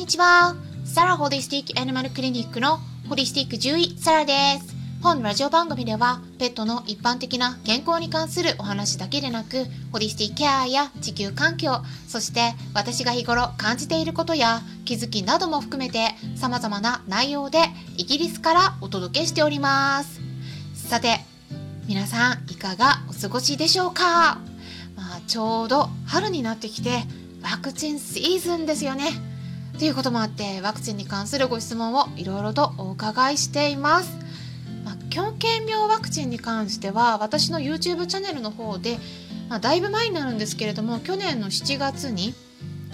にちは。サラホリスティックアニマルクリニックのホリスティック獣医サラです。本ラジオ番組ではペットの一般的な健康に関するお話だけでなく、ホリスティックケアや地球環境、そして私が日頃感じていることや気づきなども含めて様々な内容でイギリスからお届けしております。さて、皆さんいかがお過ごしでしょうか？まあ、ちょうど春になってきてワクチンシーズンですよね。ということもあってワクチンに関するご質問をいろいろとお伺いしています。まあ、狂犬病ワクチンに関しては私の YouTube チャンネルの方で、まあ、だいぶ前になるんですけれども去年の7月に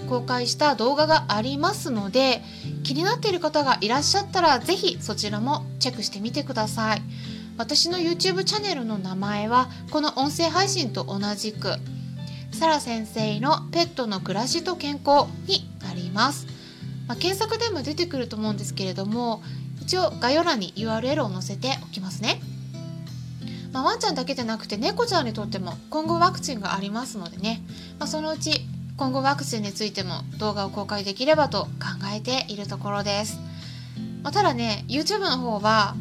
公開した動画がありますので気になっている方がいらっしゃったら是非そちらもチェックしてみてください。私の YouTube チャンネルの名前はこの音声配信と同じくサラ先生のペットの暮らしと健康になります。まあ、検索でも出てくると思うんですけれども一応概要欄に URL を載せておきますね。まあ、ワンちゃんだけでなくて猫ちゃんにとっても今後ワクチンがありますのでね、まあ、そのうち今後ワクチンについても動画を公開できればと考えているところです。まあ、ただね YouTube の方は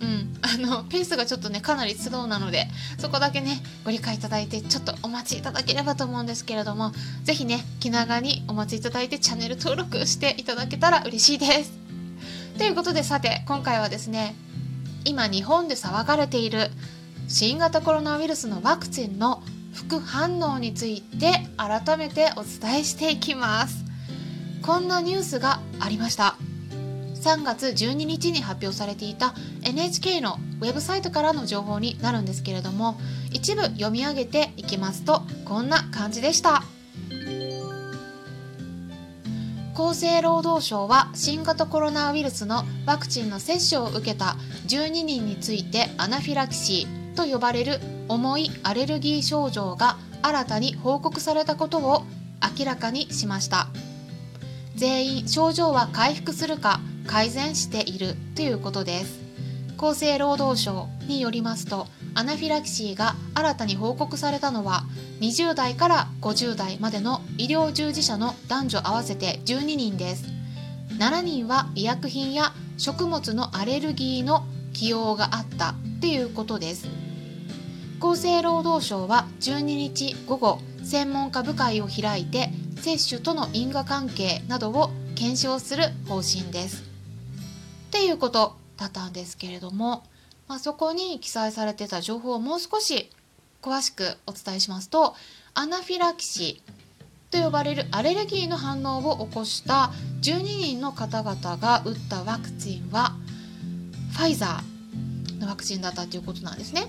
うんあのペースがちょっとねかなりスローなのでそこだけねご理解いただいてちょっとお待ちいただければと思うんですけれども是非ね気長にお待ちいただいてチャンネル登録していただけたら嬉しいです。ということでさて今回はですね今日本で騒がれている新型コロナウイルスのワクチンの副反応について改めてお伝えしていきますこんなニュースがありました3月12日に発表されていた NHK のウェブサイトからの情報になるんですけれども一部読み上げていきますとこんな感じでした。厚生労働省は新型コロナウイルスのワクチンの接種を受けた12人についてアナフィラキシーと呼ばれる重いアレルギー症状が新たに報告されたことを明らかにしました。全員症状は回復するか改善しているということです。厚生労働省によりますとアナフィラキシーが新たに報告されたのは20代から50代までの医療従事者の男女合わせて12人です。7人は医薬品や食物のアレルギーの起用があったということです。厚生労働省は12日午後専門家部会を開いて接種との因果関係などを検証する方針です。っていうことだったんですけれども、まあ、そこに記載されてた情報をもう少し詳しくお伝えしますとアナフィラキシーと呼ばれるアレルギーの反応を起こした12人の方々が打ったワクチンはファイザーのワクチンだったということなんですね。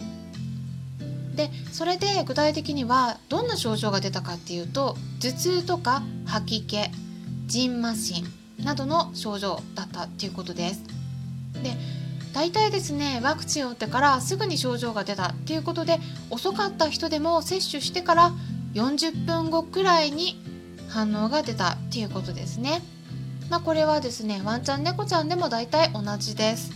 でそれで具体的にはどんな症状が出たかっていうと頭痛とか吐き気じんましんなどの症状だったっていうことです。で大体ですねワクチンを打ってからすぐに症状が出たっていうことで遅かった人でも接種してから40分後くらいに反応が出たっていうことですね。まあ、これはですねワンちゃん猫ちゃんでも大体同じです。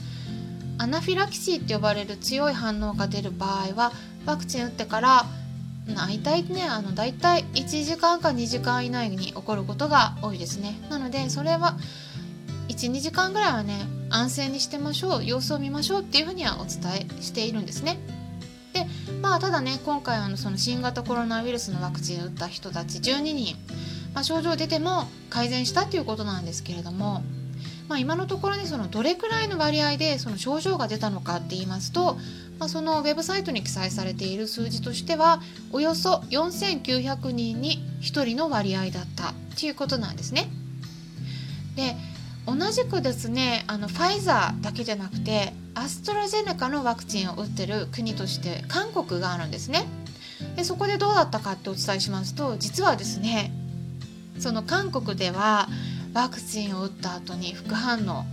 アナフィラキシーって呼ばれる強い反応が出る場合はワクチン打ってから大体ねあの大体1時間か2時間以内に起こることが多いですね。なのでそれは12時間ぐらいはね安静にしてましょう様子を見ましょうっていうふうにはお伝えしているんですね。でまあただね今回あのその新型コロナウイルスのワクチンを打った人たち12人、まあ、症状出ても改善したっていうことなんですけれどもまあ、今のところねそのどれくらいの割合でその症状が出たのかって言いますと、まあ、そのウェブサイトに記載されている数字としてはおよそ4900人に1人の割合だったっていうことなんですね。で同じくですねあのファイザーだけじゃなくてアストラゼネカのワクチンを打ってる国として韓国があるんですね。でそこでどうだったかってお伝えしますと実はですねその韓国ではワクチンを打った後に副反応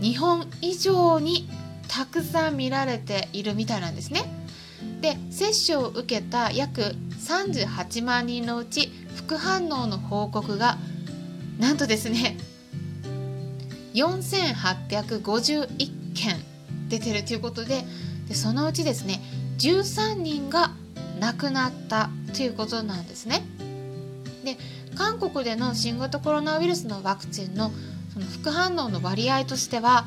日本以上にたくさん見られているみたいなんですね。で接種を受けた約38万人のうち副反応の報告がなんとですね4851件出てるということででそのうちですね13人が亡くなったということなんですね。で韓国での新型コロナウイルスのワクチンのその副反応の割合としては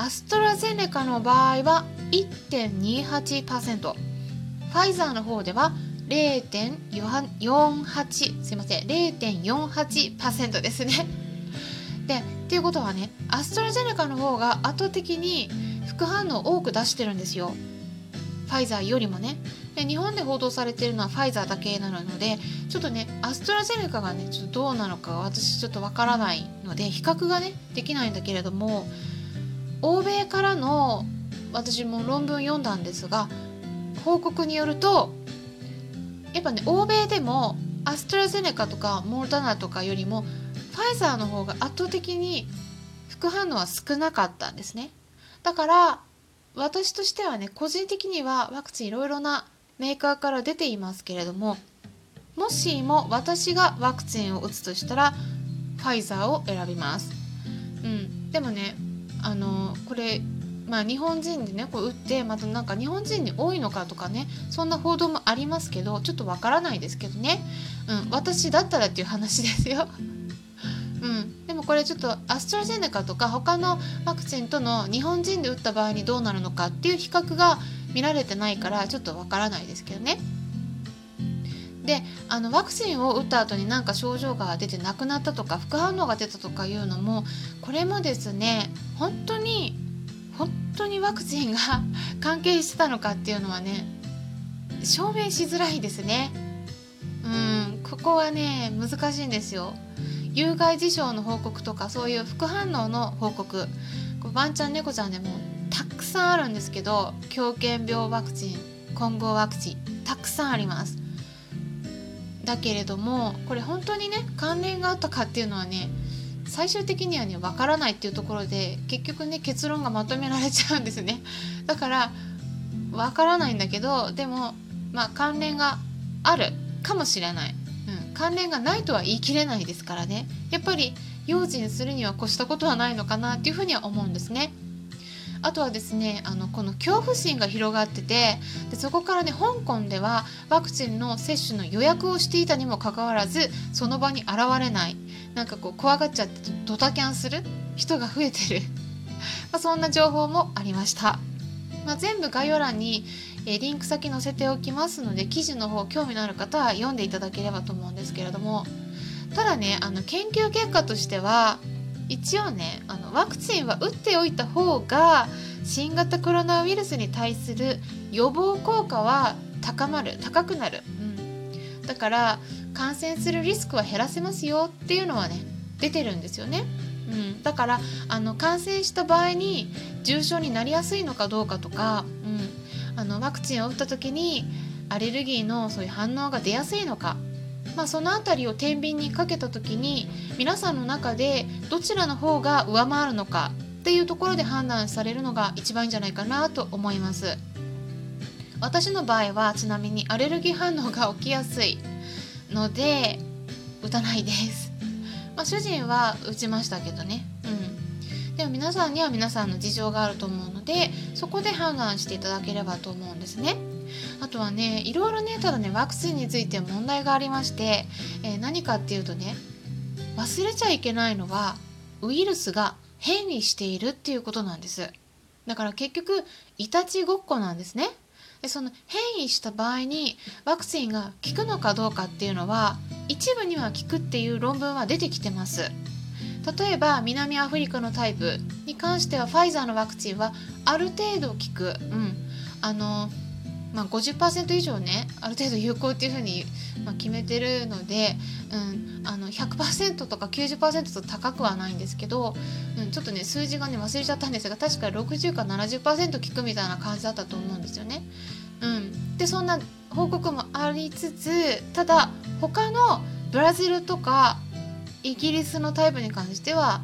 アストラゼネカの場合は1.28%ファイザーの方では0.48すいません0.48%ですね。でっていうことはねアストラゼネカの方が圧倒的に副反応多く出してるんですよ。ファイザーよりもねで日本で報道されてるのはファイザーだけなのでちょっとねアストラゼネカがねちょっとどうなのか私ちょっとわからないので比較がねできないんだけれども欧米からの私も論文読んだんですが報告によるとやっぱね欧米でもアストラゼネカとかモルダナとかよりもファイザーの方が圧倒的に副反応は少なかったんですね。だから私としてはね個人的にはワクチンいろいろなメーカーから出ていますけれどももしも私がワクチンを打つとしたらファイザーを選びます、うん、でもねあのこれまあ、日本人でねこう打ってまたなんか日本人に多いのかとかねそんな報道もありますけどちょっとわからないですけどね、うん、私だったらっていう話ですよ。うん、でもこれちょっとアストラゼネカとか他のワクチンとの日本人で打った場合にどうなるのかっていう比較が見られてないからちょっとわからないですけどね。であのワクチンを打った後になんか症状が出てなくなったとか副反応が出たとかいうのもこれもですね本当に本当にワクチンが 関係してたのかっていうのはね証明しづらいですね。うんここはね難しいんですよ。有害事象の報告とかそういう副反応の報告。ワンちゃん猫ちゃんでもたくさんあるんですけど狂犬病ワクチン混合ワクチンたくさんありますだけれどもこれ本当にね関連があったかっていうのはね最終的にはね分からないっていうところで結局ね結論がまとめられちゃうんですね。だから分からないんだけどでもまあ関連があるかもしれない、うん、関連がないとは言い切れないですからね。やっぱり用心するには越したことはないのかなっていうふうには思うんですね。あとはですねあのこの恐怖心が広がっててでそこからね香港ではワクチンの接種の予約をしていたにもかかわらずその場に現れない。なんかこう怖がっちゃってドタキャンする人が増えてる。まそんな情報もありました、まあ、全部概要欄に、えリンク先載せておきますので記事の方興味のある方は読んでいただければと思うんですけれども。ただねあの研究結果としては一応ねあのワクチンは打っておいた方が新型コロナウイルスに対する予防効果は高まる高くなる、うん、だから感染するリスクは減らせますよっていうのはね出てるんですよね。うん、だからあの感染した場合に重症になりやすいのかどうかとか、うん、あのワクチンを打った時にアレルギーのそういう反応が出やすいのか、まあ、その辺りを天秤にかけた時に皆さんの中でどちらの方が上回るのかっていうところで判断されるのが一番いいんじゃないかなと思います。私の場合はちなみにアレルギー反応が起きやすいので打たないです、まあ、主人は打ちましたけどね。うん。でも皆さんには皆さんの事情があると思うのでそこで判断していただければと思うんですね。あとはねいろいろねただねワクチンについて問題がありまして、えー、何かっていうとね忘れちゃいけないのはウイルスが変異しているっていうことなんです。だから結局いたちごっこなんですね。でその変異した場合にワクチンが効くのかどうかっていうのは一部には効くっていう論文は出てきてます。例えば南アフリカのタイプに関してはファイザーのワクチンはある程度効く、うん、あのまあ、50%以上ねある程度有効っていうふうに、まあ、決めてるので、うん、あの100%とか90%と高くはないんですけど、うん、ちょっとね数字がね忘れちゃったんですが確か60か70%効くみたいな感じだったと思うんですよね。うん、でそんな報告もありつつただ他のブラジルとかイギリスのタイプに関しては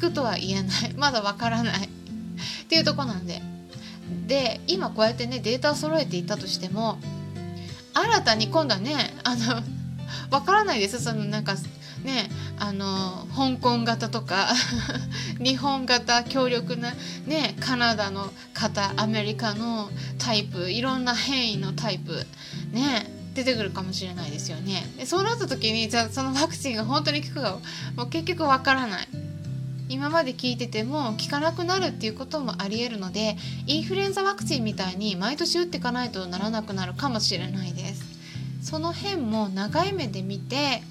効くとは言えないまだわからないっていうとこなんで。で今こうやってねデータを揃えていたとしても新たに今度はねあの わからないです。そのなんかねあの香港型とか 日本型強力なねカナダの型アメリカのタイプいろんな変異のタイプね出てくるかもしれないですよね。でそうなった時にじゃあそのワクチンが本当に効くかもう結局わからない。今まで聞いてても効かなくなるっていうこともありえるのでインフルエンザワクチンみたいに毎年打っていかないとならなくなるかもしれないです。その辺も長い目で見て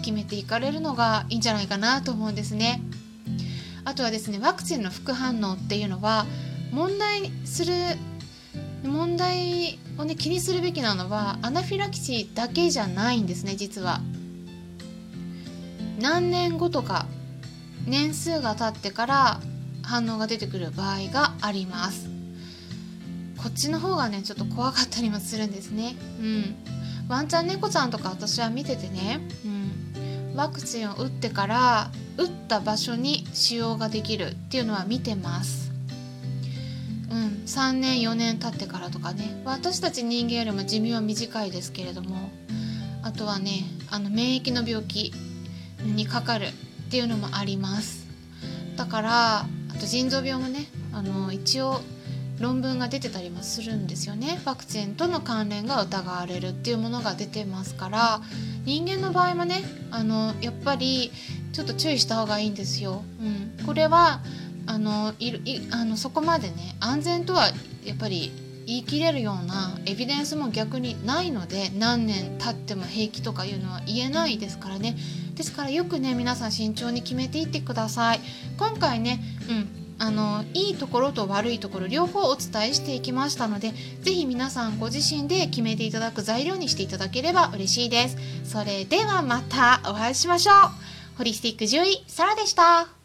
決めていかれるのがいいんじゃないかなと思うんですね。あとはですねワクチンの副反応っていうのは問題する問題をね気にするべきなのはアナフィラキシーだけじゃないんですね実は。何年後とか年数が経ってから反応が出てくる場合があります。こっちの方がねちょっと怖かったりもするんですね。うん。ワンちゃん猫ちゃんとか私は見ててね、うん、ワクチンを打ってから打った場所に使用ができるっていうのは見てます。うん。3年4年経ってからとかね。私たち人間よりも寿命は短いですけれども。あとはねあの免疫の病気にかかるっていうのもあります。だからあと腎臓病もねあの一応論文が出てたりもするんですよね。ワクチンとの関連が疑われるっていうものが出てますから人間の場合もねあのやっぱりちょっと注意した方がいいんですよ。うん、これはあのいいあのそこまでね安全とはやっぱり言い切れるようなエビデンスも逆にないので何年経っても平気とかいうのは言えないですからね。ですからよくね皆さん慎重に決めていってください。今回ねうんあのいいところと悪いところ両方お伝えしていきましたので是非皆さんご自身で決めていただく材料にしていただければ嬉しいです。それではまたお会いしましょう。ホリスティック獣医サラでした。